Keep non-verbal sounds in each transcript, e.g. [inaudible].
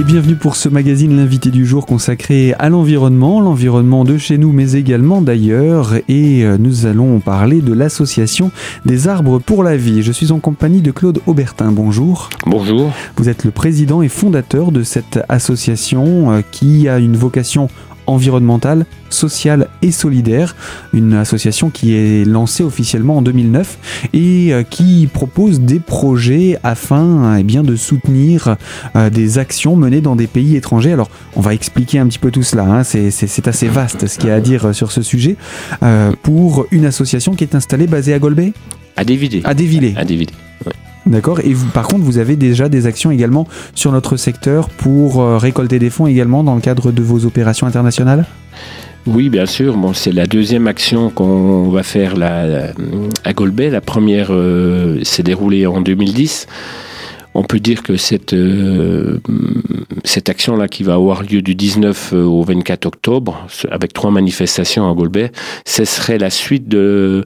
Et bienvenue pour ce magazine L'invité du jour consacré à l'environnement, l'environnement de chez nous mais également d'ailleurs. Et euh, nous allons parler de l'association des arbres pour la vie. Je suis en compagnie de Claude Aubertin. Bonjour. Bonjour. Vous êtes le président et fondateur de cette association euh, qui a une vocation environnementale, sociale et solidaire, une association qui est lancée officiellement en 2009 et euh, qui propose des projets afin eh bien, de soutenir euh, des actions menées dans des pays étrangers. Alors on va expliquer un petit peu tout cela, hein. c'est assez vaste ce qu'il y a à dire sur ce sujet, euh, pour une association qui est installée basée à Golbet À Dévillé. À Dévillé. À Dévillé. D'accord. Et vous, par contre, vous avez déjà des actions également sur notre secteur pour euh, récolter des fonds également dans le cadre de vos opérations internationales? Oui, bien sûr. Bon, c'est la deuxième action qu'on va faire là, à Golbet. La première euh, s'est déroulée en 2010 on peut dire que cette, euh, cette action-là qui va avoir lieu du 19 euh, au 24 octobre, avec trois manifestations à Golbet, ce serait la suite de,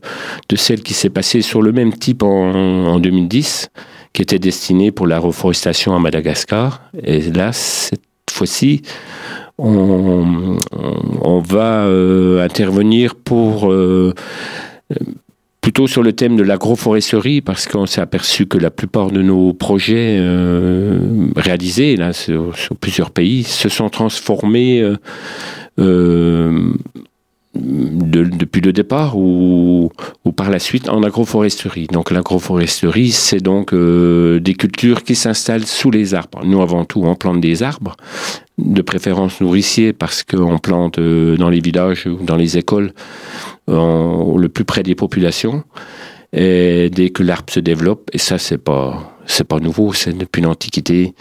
celle qui s'est passée sur le même type en, 2010, qui était destinée pour la reforestation à Madagascar. Et là, cette fois-ci, on, on, va euh, intervenir pour plutôt sur le thème de l'agroforesterie, parce qu'on s'est aperçu que la plupart de nos projets euh, réalisés là, sur, plusieurs pays se sont transformés euh, euh, depuis le départ ou, par la suite en agroforesterie. Donc l'agroforesterie, c'est donc des cultures qui s'installent sous les arbres. Nous, avant tout, on plante des arbres, de préférence nourriciers, parce qu'on plante dans les villages ou dans les écoles le plus près des populations. Et dès que l'arbre se développe, et ça c'est pas c'est pas nouveau, c'est depuis l'Antiquité,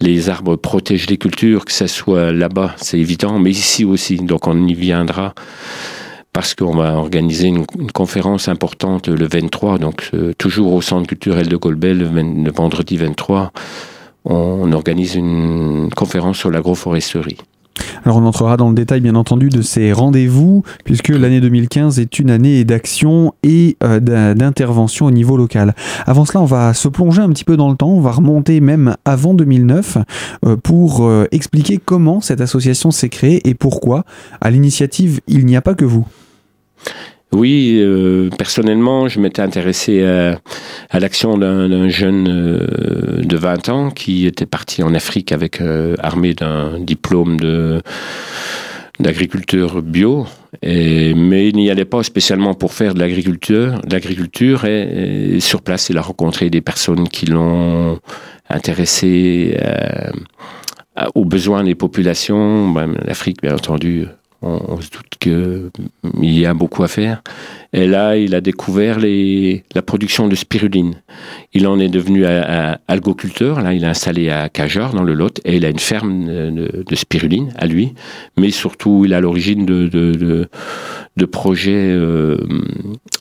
les arbres protègent les cultures, que ce soit là-bas, c'est évident, mais ici aussi. Donc on y viendra parce qu'on va organiser une, conférence importante le 23, donc euh, toujours au Centre culturel de Colbel, le, vendredi 23, on organise une conférence sur l'agroforesterie. Alors on entrera dans le détail bien entendu de ces rendez-vous, puisque l'année 2015 est une année d'action et euh, d'intervention au niveau local. Avant cela, on va se plonger un petit peu dans le temps, on va remonter même avant 2009 euh, pour euh, expliquer comment cette association s'est créée et pourquoi, à l'initiative, il n'y a pas que vous. Oui, euh, personnellement, je m'étais intéressé à, l'action d'un jeune euh, de 20 ans qui était parti en Afrique avec euh, armé d'un diplôme de d'agriculture bio, et, mais il n'y allait pas spécialement pour faire de l'agriculture. L'agriculture et, sur place, il a rencontré des personnes qui l'ont intéressé aux besoins des populations. Ben, L'Afrique, bien entendu, on, se doute qu'il y a beaucoup à faire. Et là, il a découvert les, la production de spiruline. Il en est devenu algoculteur. Là, il est installé à Cajar, dans le Lot, et il a une ferme de, spiruline à lui. Mais surtout, il a l'origine de, de, projets euh,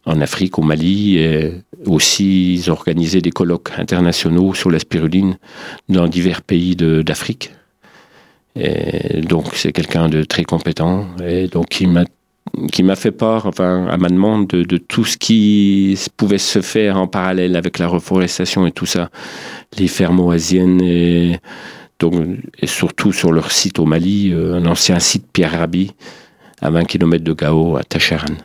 en Afrique, au Mali. Et aussi, ils ont organisé des colloques internationaux sur la spiruline dans divers pays d'Afrique. Et donc c'est quelqu'un de très compétent et donc qui m'a qui m'a fait part, enfin, à ma demande, de, tout ce qui pouvait se faire en parallèle avec la reforestation et tout ça, les fermes oasiennes et, donc, et surtout sur leur site au Mali, euh, un ancien site Pierre Rabhi, à 20 km de Gao, à Tacharan.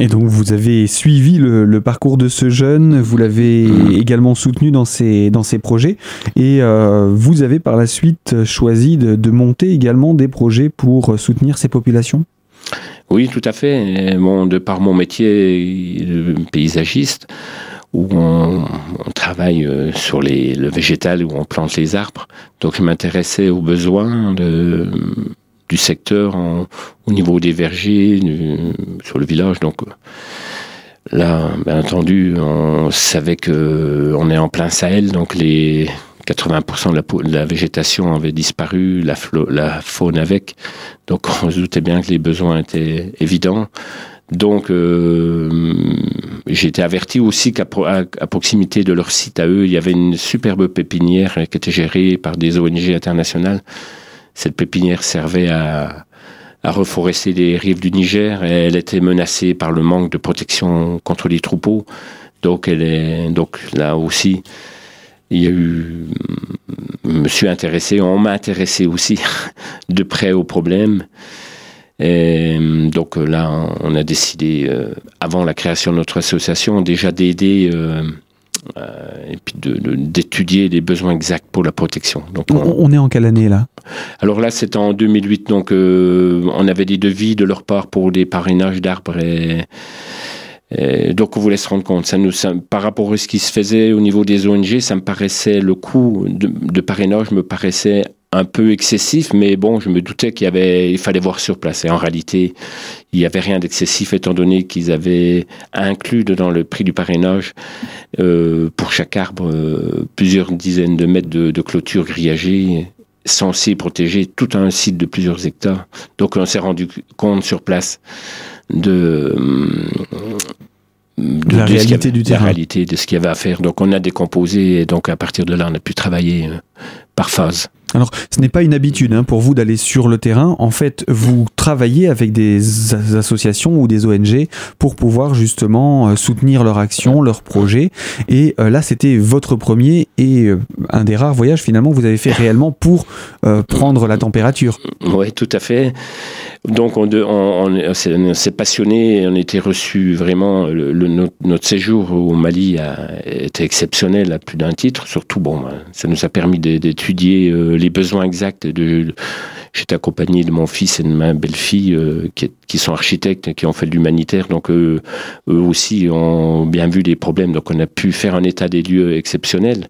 Et donc vous avez suivi le, parcours de ce jeune, vous l'avez mm. également soutenu dans ses, dans ses projets, et euh, vous avez par la suite choisi de, monter également des projets pour soutenir ces populations? Oui, tout à fait. Bon, de par mon métier paysagiste, où on, travaille euh, sur les, le végétal, où on plante les arbres, donc je m'intéressais aux besoins de du secteur au niveau des vergers, sur le village. Donc là, bien entendu, on savait que on est en plein Sahel, donc les 80% de la, végétation avait disparu, la, la, faune avec. Donc on se doutait bien que les besoins étaient évidents. Donc euh, j'ai été averti aussi qu'à proximité de leur site à eux, il y avait une superbe pépinière qui était gérée par des ONG internationales cette pépinière servait à, reforester les rives du Niger et elle était menacée par le manque de protection contre les troupeaux. Donc, elle est, donc là aussi, il y a eu, me suis intéressé, on m'a intéressé aussi [laughs] de près au problème. Et donc là, on a décidé, avant la création de notre association, déjà d'aider et puis d'étudier les besoins exacts pour la protection. Donc on, est en quelle année là? Alors là, c'est en 2008, donc on avait des devis de leur part pour des parrainages d'arbres et donc on voulait se rendre compte. Ça nous, par rapport à ce qui se faisait au niveau des ONG, ça me paraissait le coût de, parrainage me paraissait un peu excessif, mais bon, je me doutais qu'il y avait, il fallait voir sur place. Et en réalité, il n'y avait rien d'excessif étant donné qu'ils avaient inclus dans le prix du parrainage euh, pour chaque arbre euh, plusieurs dizaines de mètres de, de clôture grillagée censée protéger tout un site de plusieurs hectares. Donc on s'est rendu compte sur place de, de la réalité du terrain. La réalité de ce qu'il y avait à faire. Donc on a décomposé et donc à partir de là on a pu travailler euh, par phase. Alors, ce n'est pas une habitude hein, pour vous d'aller sur le terrain. En fait, vous travaillez avec des associations ou des ONG pour pouvoir justement euh, soutenir leur action, leurs projets. Et euh, là, c'était votre premier et euh, un des rares voyages finalement que vous avez fait réellement pour prendre la température. Oui, tout à fait. Donc, on, on, s'est passionné, on était reçu vraiment. Le, notre, séjour au Mali a été exceptionnel à plus d'un titre. Surtout, bon, ben, ça nous a permis d'étudier les besoins exacts. De, J'étais accompagné de mon fils et de ma belle-fille euh, qui, sont architectes, qui ont fait de l'humanitaire. Donc eux aussi ont bien vu les problèmes. Donc on a pu faire un état des lieux exceptionnel.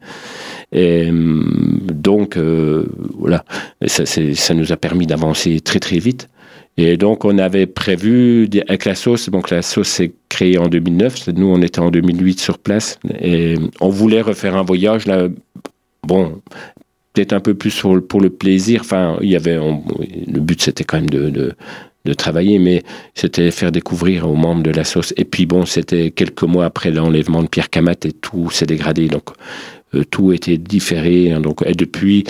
Et hum, donc euh, voilà, ça, ça nous a permis d'avancer très très vite. Et donc, on avait prévu avec la sauce, donc la sauce s'est créée en 2009, nous on était en 2008 sur place, et on voulait refaire un voyage là, bon, peut-être un peu plus pour, le plaisir. Enfin, il y avait, le but c'était quand même de, travailler, mais c'était faire découvrir aux membres de la sauce. Et puis bon, c'était quelques mois après l'enlèvement de Pierre Camat et tout s'est dégradé, donc euh, tout était différé. Hein. donc, et depuis,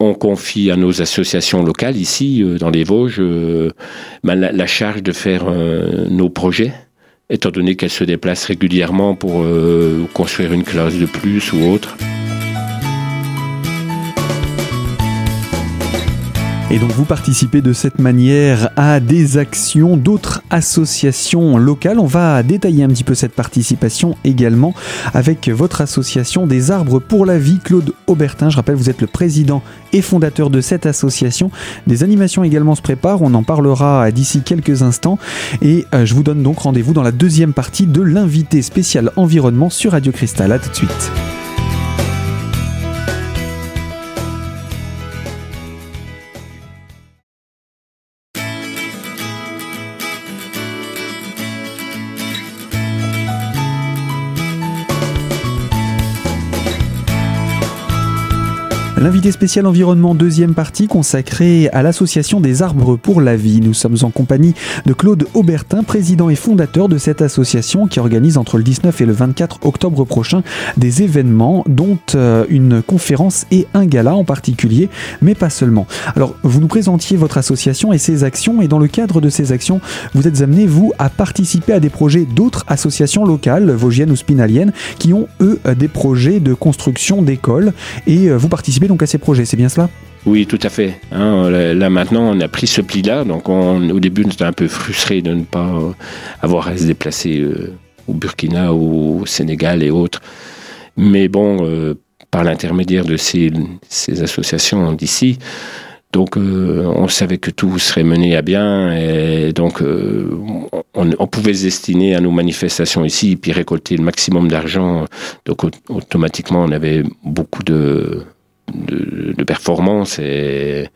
on confie à nos associations locales ici, euh, dans les Vosges, euh, ben, la, la, charge de faire nos projets étant donné qu'elles se déplacent régulièrement pour construire une classe de plus ou autre. Et donc vous participez de cette manière à des actions d'autres associations locales. On va détailler un petit peu cette participation également avec votre association des arbres pour la vie, Claude Aubertin. Je rappelle, vous êtes le président et fondateur de cette association. Des animations également se préparent, on en parlera d'ici quelques instants. Et euh, je vous donne donc rendez-vous dans la deuxième partie de l'invité spécial environnement sur Radio Cristal. A tout de suite. L'invité spécial environnement deuxième partie consacrée à l'association des arbres pour la vie. Nous sommes en compagnie de Claude Aubertin, président et fondateur de cette association qui organise entre le 19 et le 24 octobre prochain des événements dont euh, une conférence et un gala en particulier, mais pas seulement. Alors, vous nous présentiez votre association et ses actions et dans le cadre de ces actions, vous êtes amené, vous, à participer à des projets d'autres associations locales, vosgiennes ou spinaliennes, qui ont, eux, des projets de construction d'écoles et euh, vous participez donc à ces projets, c'est bien cela? Oui, tout à fait. Hein, là, maintenant, on a pris ce pli-là. Donc, au début, on était un peu frustré de ne pas euh, avoir à se déplacer euh, au Burkina, au Sénégal et autres. Mais bon, euh, par l'intermédiaire de ces, associations d'ici, donc on savait que tout serait mené à bien et donc on, on, pouvait se destiner à nos manifestations ici puis récolter le maximum d'argent. Donc automatiquement, on avait beaucoup de de, performance et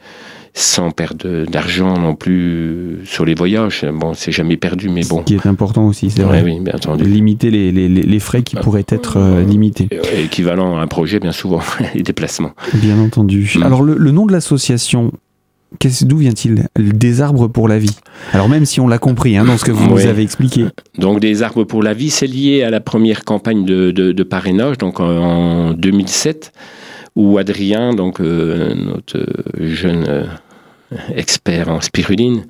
sans perdre d'argent non plus sur les voyages. Bon, c'est jamais perdu, mais bon. Ce qui est important aussi, c'est vrai. Oui, bien entendu. Limiter les, les, les frais qui ah. pourraient être euh, limités. Équivalent à un projet, bien souvent, [laughs] les déplacements. Bien entendu. Mm. Alors, le, nom de l'association, D'où vient-il? Des arbres pour la vie. Alors même si on l'a compris hein, dans ce que vous nous avez expliqué. Donc des arbres pour la vie, c'est lié à la première campagne de, de, de parrainage, donc en 2007 où Adrien, donc euh, notre jeune euh, expert en spiruline,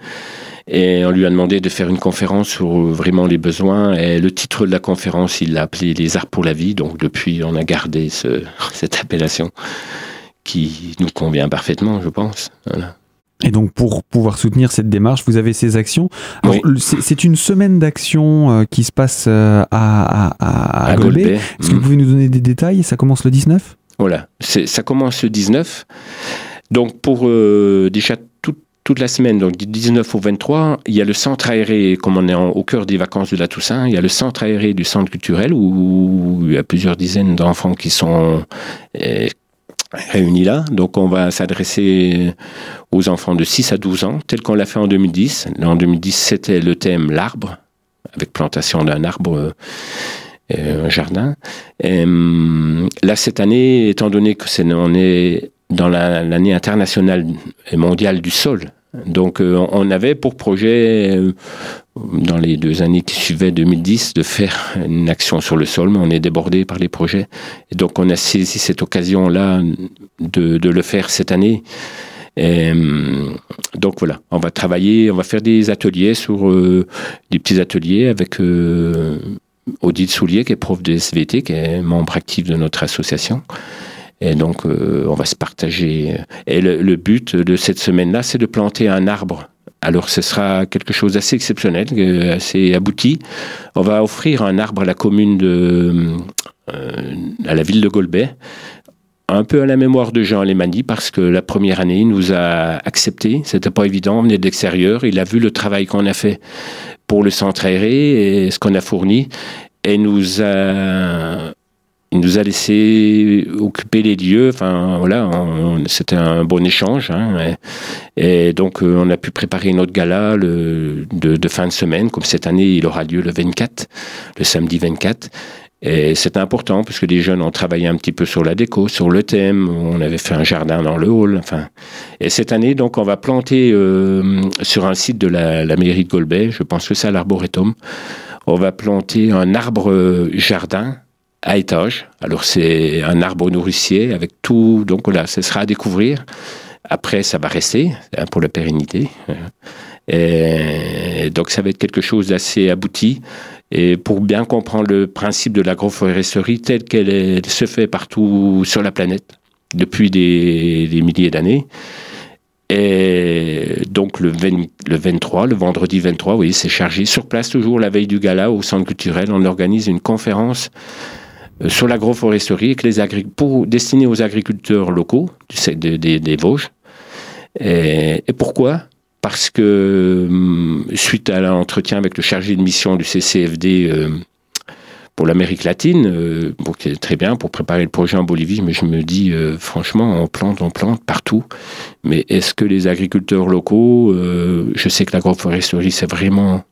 et on lui a demandé de faire une conférence sur vraiment les besoins. Et le titre de la conférence, il l'a appelé Les arts pour la vie. Donc depuis, on a gardé ce, [laughs] cette appellation qui nous convient parfaitement, je pense. Et donc pour pouvoir soutenir cette démarche, vous avez ces actions. C'est une semaine d'actions qui se passe à, à, à, Est-ce que vous mm. pouvez nous donner des détails? Ça commence le 19 Voilà, ça commence le 19. Donc pour déjà toute la semaine, donc du 19 au 23, il y a le centre aéré, comme on est au cœur des vacances de la Toussaint, il y a le centre aéré du centre culturel où, il y a plusieurs dizaines d'enfants qui sont euh, réunis là. Donc on va s'adresser aux enfants de 6 à 12 ans, tel qu'on l'a fait en 2010. En 2010, c'était le thème l'arbre, avec plantation d'un arbre. Euh, un jardin. Hum, là, cette année, étant donné que c'est, on est dans l'année internationale et mondiale du sol. Donc euh, on avait pour projet, euh, dans les deux années qui suivaient 2010, de faire une action sur le sol, mais on est débordé par les projets. Et donc on a saisi cette occasion-là de, de, le faire cette année. Euh, donc voilà, on va travailler, on va faire des ateliers sur des petits ateliers avec Odile Soulier, qui est prof de SVT, qui est membre actif de notre association. Et donc, euh, on va se partager. Et le, but de cette semaine-là, c'est de planter un arbre. Alors, ce sera quelque chose d'assez exceptionnel, euh, assez abouti. On va offrir un arbre à la commune de, euh, à la ville de Golbet, un peu à la mémoire de Jean Alemani, parce que la première année, il nous a accepté. C'était pas évident, on venait de l'extérieur. Il a vu le travail qu'on a fait pour le centre aéré et ce qu'on a fourni et nous a il nous a laissé occuper les lieux. Enfin, voilà, c'était un bon échange. Hein, et, donc, euh, on a pu préparer notre gala le, de, fin de semaine. Comme cette année, il aura lieu le 24, le samedi 24. Et c'était important parce que les jeunes ont travaillé un petit peu sur la déco, sur le thème. On avait fait un jardin dans le hall. Enfin, et cette année, donc, on va planter euh, sur un site de la, la mairie de Golbet. Je pense que c'est à l'arboretum. On va planter un arbre euh, jardin à étage. Alors c'est un arbre nourricier avec tout. Donc voilà, ce sera à découvrir. Après, ça va rester hein, pour la pérennité. Et donc ça va être quelque chose d'assez abouti. Et pour bien comprendre le principe de l'agroforesterie tel qu'elle se fait partout sur la planète depuis des, milliers d'années. Et donc le, le 23, le vendredi 23, oui, c'est chargé. Sur place, toujours la veille du gala au centre culturel, on organise une conférence euh, sur l'agroforesterie que les pour destiné aux agriculteurs locaux des, des, Vosges. Et, pourquoi? Parce que hum, suite à l'entretien avec le chargé de mission du CCFD euh, pour l'Amérique latine, euh, qui est très bien pour préparer le projet en Bolivie, mais je me dis franchement, on plante, on plante partout. Mais est-ce que les agriculteurs locaux, je sais que l'agroforesterie, c'est vraiment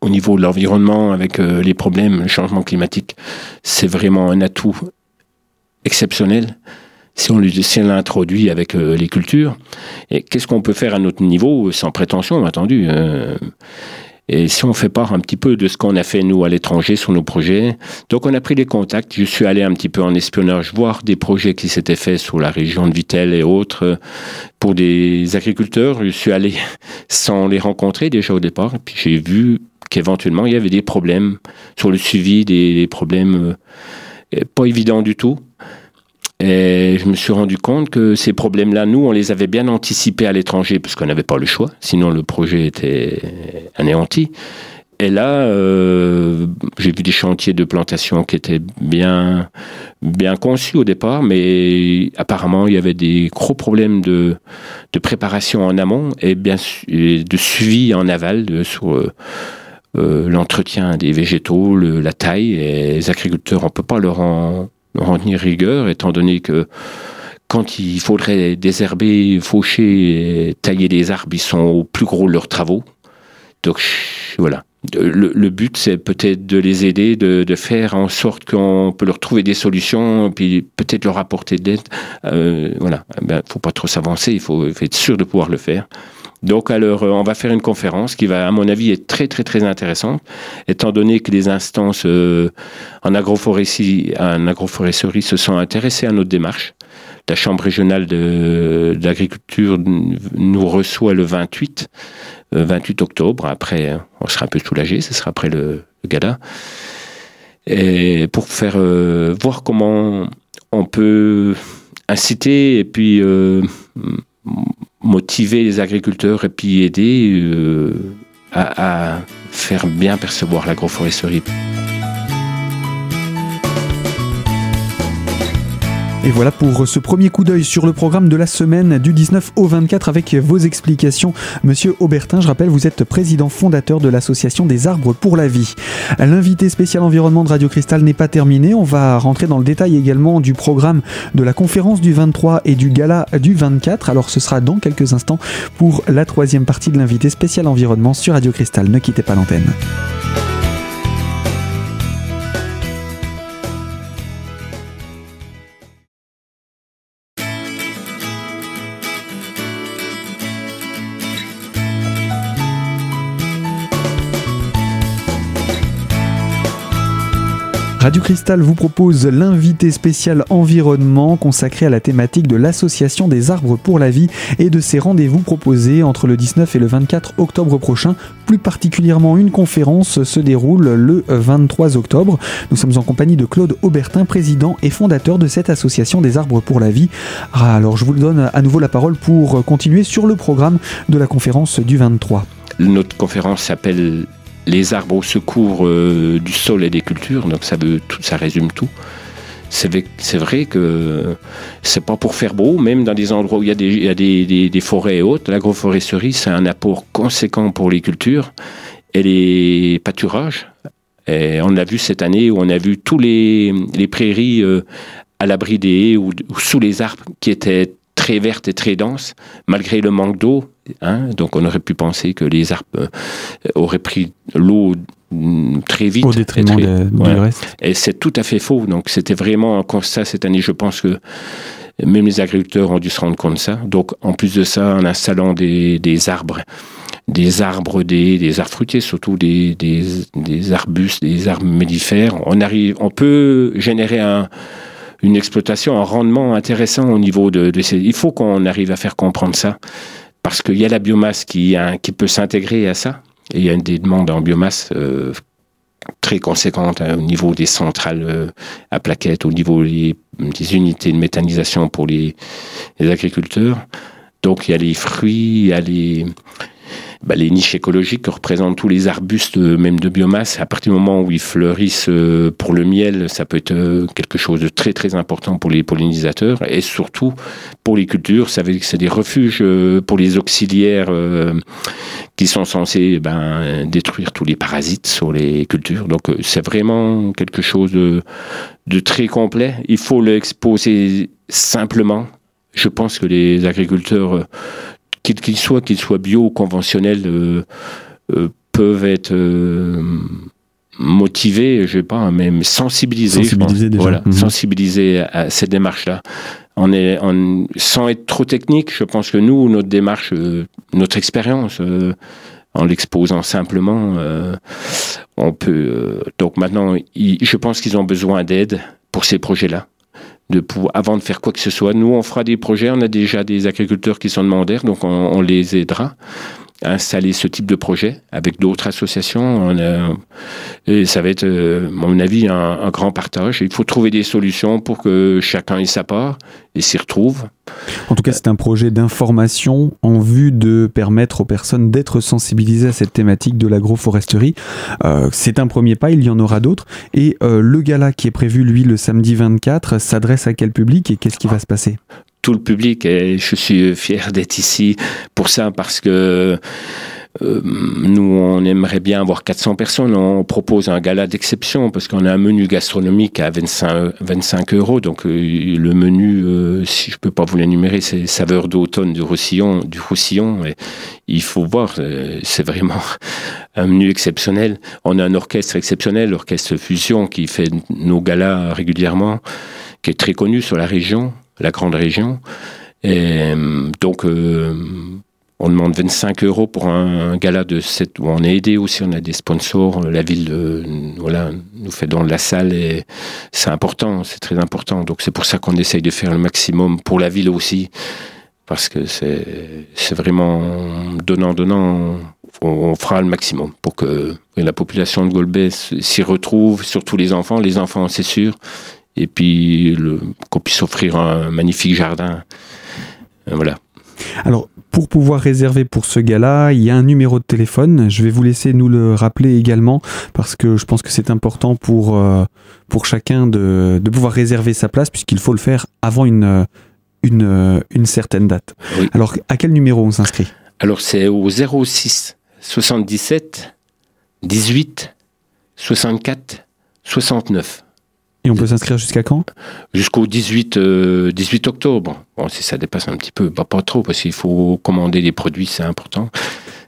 au niveau de l'environnement, avec euh, les problèmes, le changement climatique, c'est vraiment un atout exceptionnel si on l'introduit avec euh, les cultures. Qu'est-ce qu'on peut faire à notre niveau, sans prétention, entendu euh, et si on fait part un petit peu de ce qu'on a fait nous à l'étranger sur nos projets, donc on a pris des contacts. Je suis allé un petit peu en espionnage voir des projets qui s'étaient faits sur la région de Vitel et autres pour des agriculteurs. Je suis allé [laughs] sans les rencontrer déjà au départ. Puis j'ai vu qu'éventuellement il y avait des problèmes sur le suivi, des, problèmes euh, pas évidents du tout. Et je me suis rendu compte que ces problèmes-là, nous, on les avait bien anticipés à l'étranger parce qu'on n'avait pas le choix, sinon le projet était anéanti. Et là, euh, j'ai vu des chantiers de plantation qui étaient bien, bien conçus au départ, mais apparemment il y avait des gros problèmes de, de préparation en amont et bien de suivi en aval de, sur, euh, euh, l'entretien des végétaux, la taille, et les agriculteurs, on ne peut pas leur en, tenir rigueur, étant donné que quand il faudrait désherber, faucher, tailler des arbres, ils sont au plus gros de leurs travaux. Donc voilà. Le, but, c'est peut-être de les aider, de, faire en sorte qu'on peut leur trouver des solutions, puis peut-être leur apporter de l'aide. Euh, voilà. Il ben, faut pas trop s'avancer, il faut être sûr de pouvoir le faire. Donc, alors, euh, on va faire une conférence qui va, à mon avis, être très, très, très intéressante, étant donné que les instances euh, en, agroforesterie, en agroforesterie se sont intéressées à notre démarche. La Chambre régionale d'agriculture nous reçoit le 28, 28 euh, octobre. Après, on sera un peu soulagé, ce sera après le, gala. Et pour faire voir comment on peut inciter et puis motiver les agriculteurs et puis aider à, à faire bien percevoir l'agroforesterie. Et voilà pour ce premier coup d'œil sur le programme de la semaine du 19 au 24 avec vos explications. Monsieur Aubertin, je rappelle, vous êtes président fondateur de l'association des arbres pour la vie. L'invité spécial environnement de Radio Cristal n'est pas terminé. On va rentrer dans le détail également du programme de la conférence du 23 et du gala du 24. Alors ce sera dans quelques instants pour la troisième partie de l'invité spécial environnement sur Radio Cristal. Ne quittez pas l'antenne. Radio Cristal vous propose l'invité spécial environnement consacré à la thématique de l'association des arbres pour la vie et de ses rendez-vous proposés entre le 19 et le 24 octobre prochain. Plus particulièrement, une conférence se déroule le 23 octobre. Nous sommes en compagnie de Claude Aubertin, président et fondateur de cette association des arbres pour la vie. Ah, alors je vous donne à nouveau la parole pour continuer sur le programme de la conférence du 23. Notre conférence s'appelle les arbres au secours euh, du sol et des cultures, donc ça, veut tout, ça résume tout. C'est vrai que c'est pas pour faire beau, même dans des endroits où il y a des, il y a des, des, forêts et autres. L'agroforesterie, c'est un apport conséquent pour les cultures et les pâturages. Et on l'a vu cette année où on a vu tous les, les prairies euh, à l'abri des haies ou, sous les arbres qui étaient très vertes et très denses, malgré le manque d'eau. Hein. donc on aurait pu penser que les arbres euh, auraient pris l'eau mm, très vite. Au détriment du reste. Et c'est tout à fait faux. Donc c'était vraiment un constat cette année. Je pense que même les agriculteurs ont dû se rendre compte de ça. Donc en plus de ça, en installant des, des arbres, des arbres, des, des arbres fruitiers, surtout des, des, des arbustes, des arbres mellifères, on arrive, on peut générer un une exploitation, un rendement intéressant au niveau de, de ces... Il faut qu'on arrive à faire comprendre ça, parce qu'il y a la biomasse qui, qui peut s'intégrer à ça, et il y a des demandes en biomasse euh, très conséquentes hein, au niveau des centrales euh, à plaquettes, au niveau des, unités de méthanisation pour les, agriculteurs. Donc il y a les fruits, il y a les, bah, les niches écologiques que représentent tous les arbustes, euh, même de biomasse, à partir du moment où ils fleurissent euh, pour le miel, ça peut être euh, quelque chose de très très important pour les pollinisateurs et surtout pour les cultures. Ça veut dire que c'est des refuges pour les auxiliaires qui sont censés ben, détruire tous les parasites sur les cultures. Donc c'est vraiment quelque chose de, de très complet. Il faut l'exposer simplement. Je pense que les agriculteurs qu'ils soient, qu'ils soient bio ou conventionnels, euh, euh, peuvent être euh, motivés, je sais pas, même sensibilisés. Sensibilisés déjà. Voilà, sensibilisés à, cette démarche-là. On est, sans être trop technique, je pense que nous, notre démarche, notre expérience, en l'exposant simplement, on peut. donc maintenant, je pense qu'ils ont besoin d'aide pour ces projets-là de avant de faire quoi que ce soit. Nous, on fera des projets, on a déjà des agriculteurs qui sont demandeurs, donc on les aidera installer ce type de projet avec d'autres associations. et ça va être, euh, à mon avis, un, grand partage. Il faut trouver des solutions pour que chacun ait sa part et s'y retrouve. En tout cas, c'est un projet d'information en vue de permettre aux personnes d'être sensibilisées à cette thématique de l'agroforesterie. Euh, c'est un premier pas, il y en aura d'autres. Et euh, le gala qui est prévu, lui, le samedi 24, s'adresse à quel public et qu'est-ce qui va se passer? Tout le public et je suis fier d'être ici pour ça parce que euh, nous, on aimerait bien avoir 400 personnes. On propose un gala d'exception parce qu'on a un menu gastronomique à 25, 25 euros. Donc, euh, le menu, euh, si je peux pas vous l'énumérer, c'est saveur d'automne du Roussillon. Du Roussillon et il faut voir, c'est vraiment [laughs] un menu exceptionnel. On a un orchestre exceptionnel, l'orchestre Fusion, qui fait nos galas régulièrement, qui est très connu sur la région la grande région. Et donc, euh, on demande 25 euros pour un, gala de cette où on est aidé aussi, on a des sponsors, la ville voilà, nous fait dans la salle et c'est important, c'est très important. Donc c'est pour ça qu'on essaye de faire le maximum pour la ville aussi, parce que c'est vraiment donnant, donnant, on, fera le maximum pour que la population de Golbet s'y retrouve, surtout les enfants. Les enfants, c'est sûr, et puis qu'on puisse offrir un magnifique jardin. Voilà. Alors, pour pouvoir réserver pour ce gala, il y a un numéro de téléphone. Je vais vous laisser nous le rappeler également parce que je pense que c'est important pour, euh, pour chacun de, de, pouvoir réserver sa place puisqu'il faut le faire avant une, une, une certaine date. Alors, à quel numéro on s'inscrit? Alors, c'est au 06 77 18 64 69. Et on peut s'inscrire jusqu'à quand? Jusqu'au 18, 18 euh, octobre. Bon, si ça dépasse un petit peu, pas, pas trop, parce qu'il faut commander des produits, c'est important.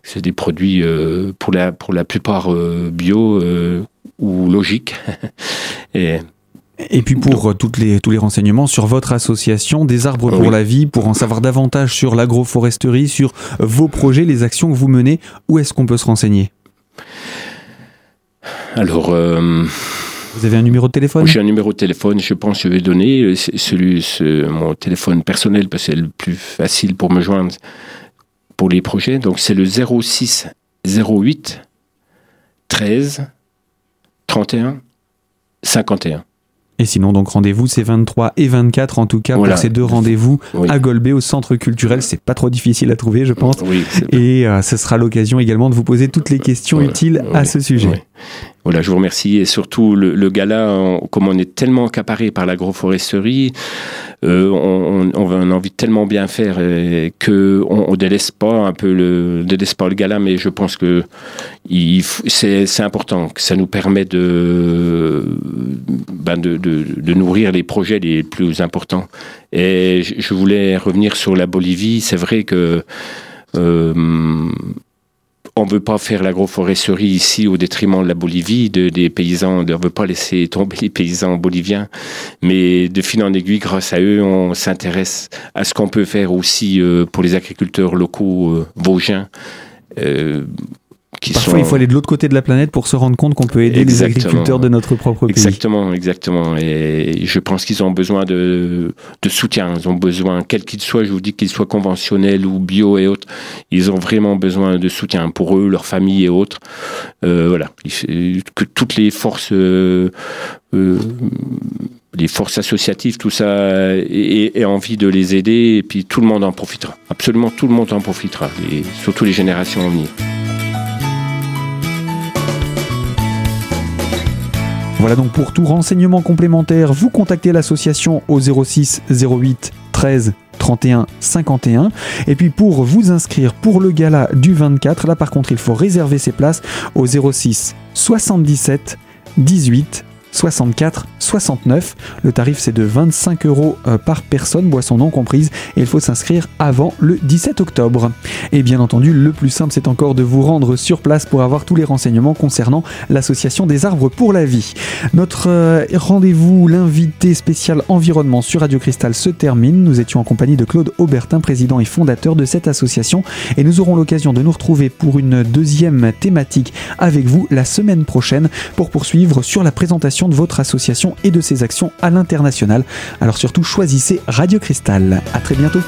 C'est des produits euh, pour, la, pour la plupart euh, bio ou logiques. [laughs] Et, et puis pour toutes les, tous les renseignements sur votre association des arbres pour la vie, pour en savoir davantage sur l'agroforesterie, sur vos projets, les actions que vous menez, où est-ce qu'on peut se renseigner? Alors, vous avez un numéro de téléphone? J'ai un numéro de téléphone, je pense que je vais donner celui, mon téléphone personnel parce que c'est le plus facile pour me joindre pour les projets. Donc c'est le 06 08 13 31 51. Et sinon, donc rendez-vous, c'est 23 et 24 en tout cas pour ces deux rendez-vous à Golbet au centre culturel. C'est pas trop difficile à trouver, je pense. et euh, ce sera l'occasion également de vous poser toutes les questions utiles à ce sujet. Voilà, je vous remercie. Et surtout, le, gala, comme on est tellement accaparé par l'agroforesterie, euh, on, on, a envie de tellement bien faire euh, que on, délaisse pas un peu le, délaisse pas le gala, mais je pense que c'est important, que ça nous permet de, ben de, de, nourrir les projets les plus importants. Et je voulais revenir sur la Bolivie. C'est vrai que euh, on ne veut pas faire l'agroforesterie ici au détriment de la Bolivie, de, des paysans. On ne veut pas laisser [laughs] tomber les paysans boliviens. Mais de fil en aiguille, grâce à eux, on s'intéresse à ce qu'on peut faire aussi euh, pour les agriculteurs locaux euh, vosgiens. Parfois, il faut aller de l'autre côté de la planète pour se rendre compte qu'on peut aider les agriculteurs de notre propre pays. Exactement, exactement. Et je pense qu'ils ont besoin de, de, soutien. Ils ont besoin, quel qu'il soit, je vous dis qu'ils soient conventionnels ou bio et autres, ils ont vraiment besoin de soutien pour eux, leur famille et autres. Euh, voilà. Que toutes les forces. Euh, euh, les forces associatives, tout ça, et, envie de les aider, et puis tout le monde en profitera. Absolument tout le monde en profitera, et surtout les générations à venir. Voilà donc pour tout renseignement complémentaire, vous contactez l'association au 06 08 13 31 51. Et puis pour vous inscrire pour le gala du 24, là par contre il faut réserver ses places au 06 77 18 64 69. Le tarif c'est de 25 euros euh, par personne, boisson non comprise, et il faut s'inscrire avant le 17 octobre. Et bien entendu, le plus simple c'est encore de vous rendre sur place pour avoir tous les renseignements concernant l'association des arbres pour la vie. Notre euh, rendez-vous, l'invité spécial environnement sur Radio Cristal se termine. Nous étions en compagnie de Claude Aubertin, président et fondateur de cette association, et nous aurons l'occasion de nous retrouver pour une deuxième thématique avec vous la semaine prochaine pour poursuivre sur la présentation de votre association et de ses actions à l'international. Alors surtout choisissez Radio Cristal. À très bientôt.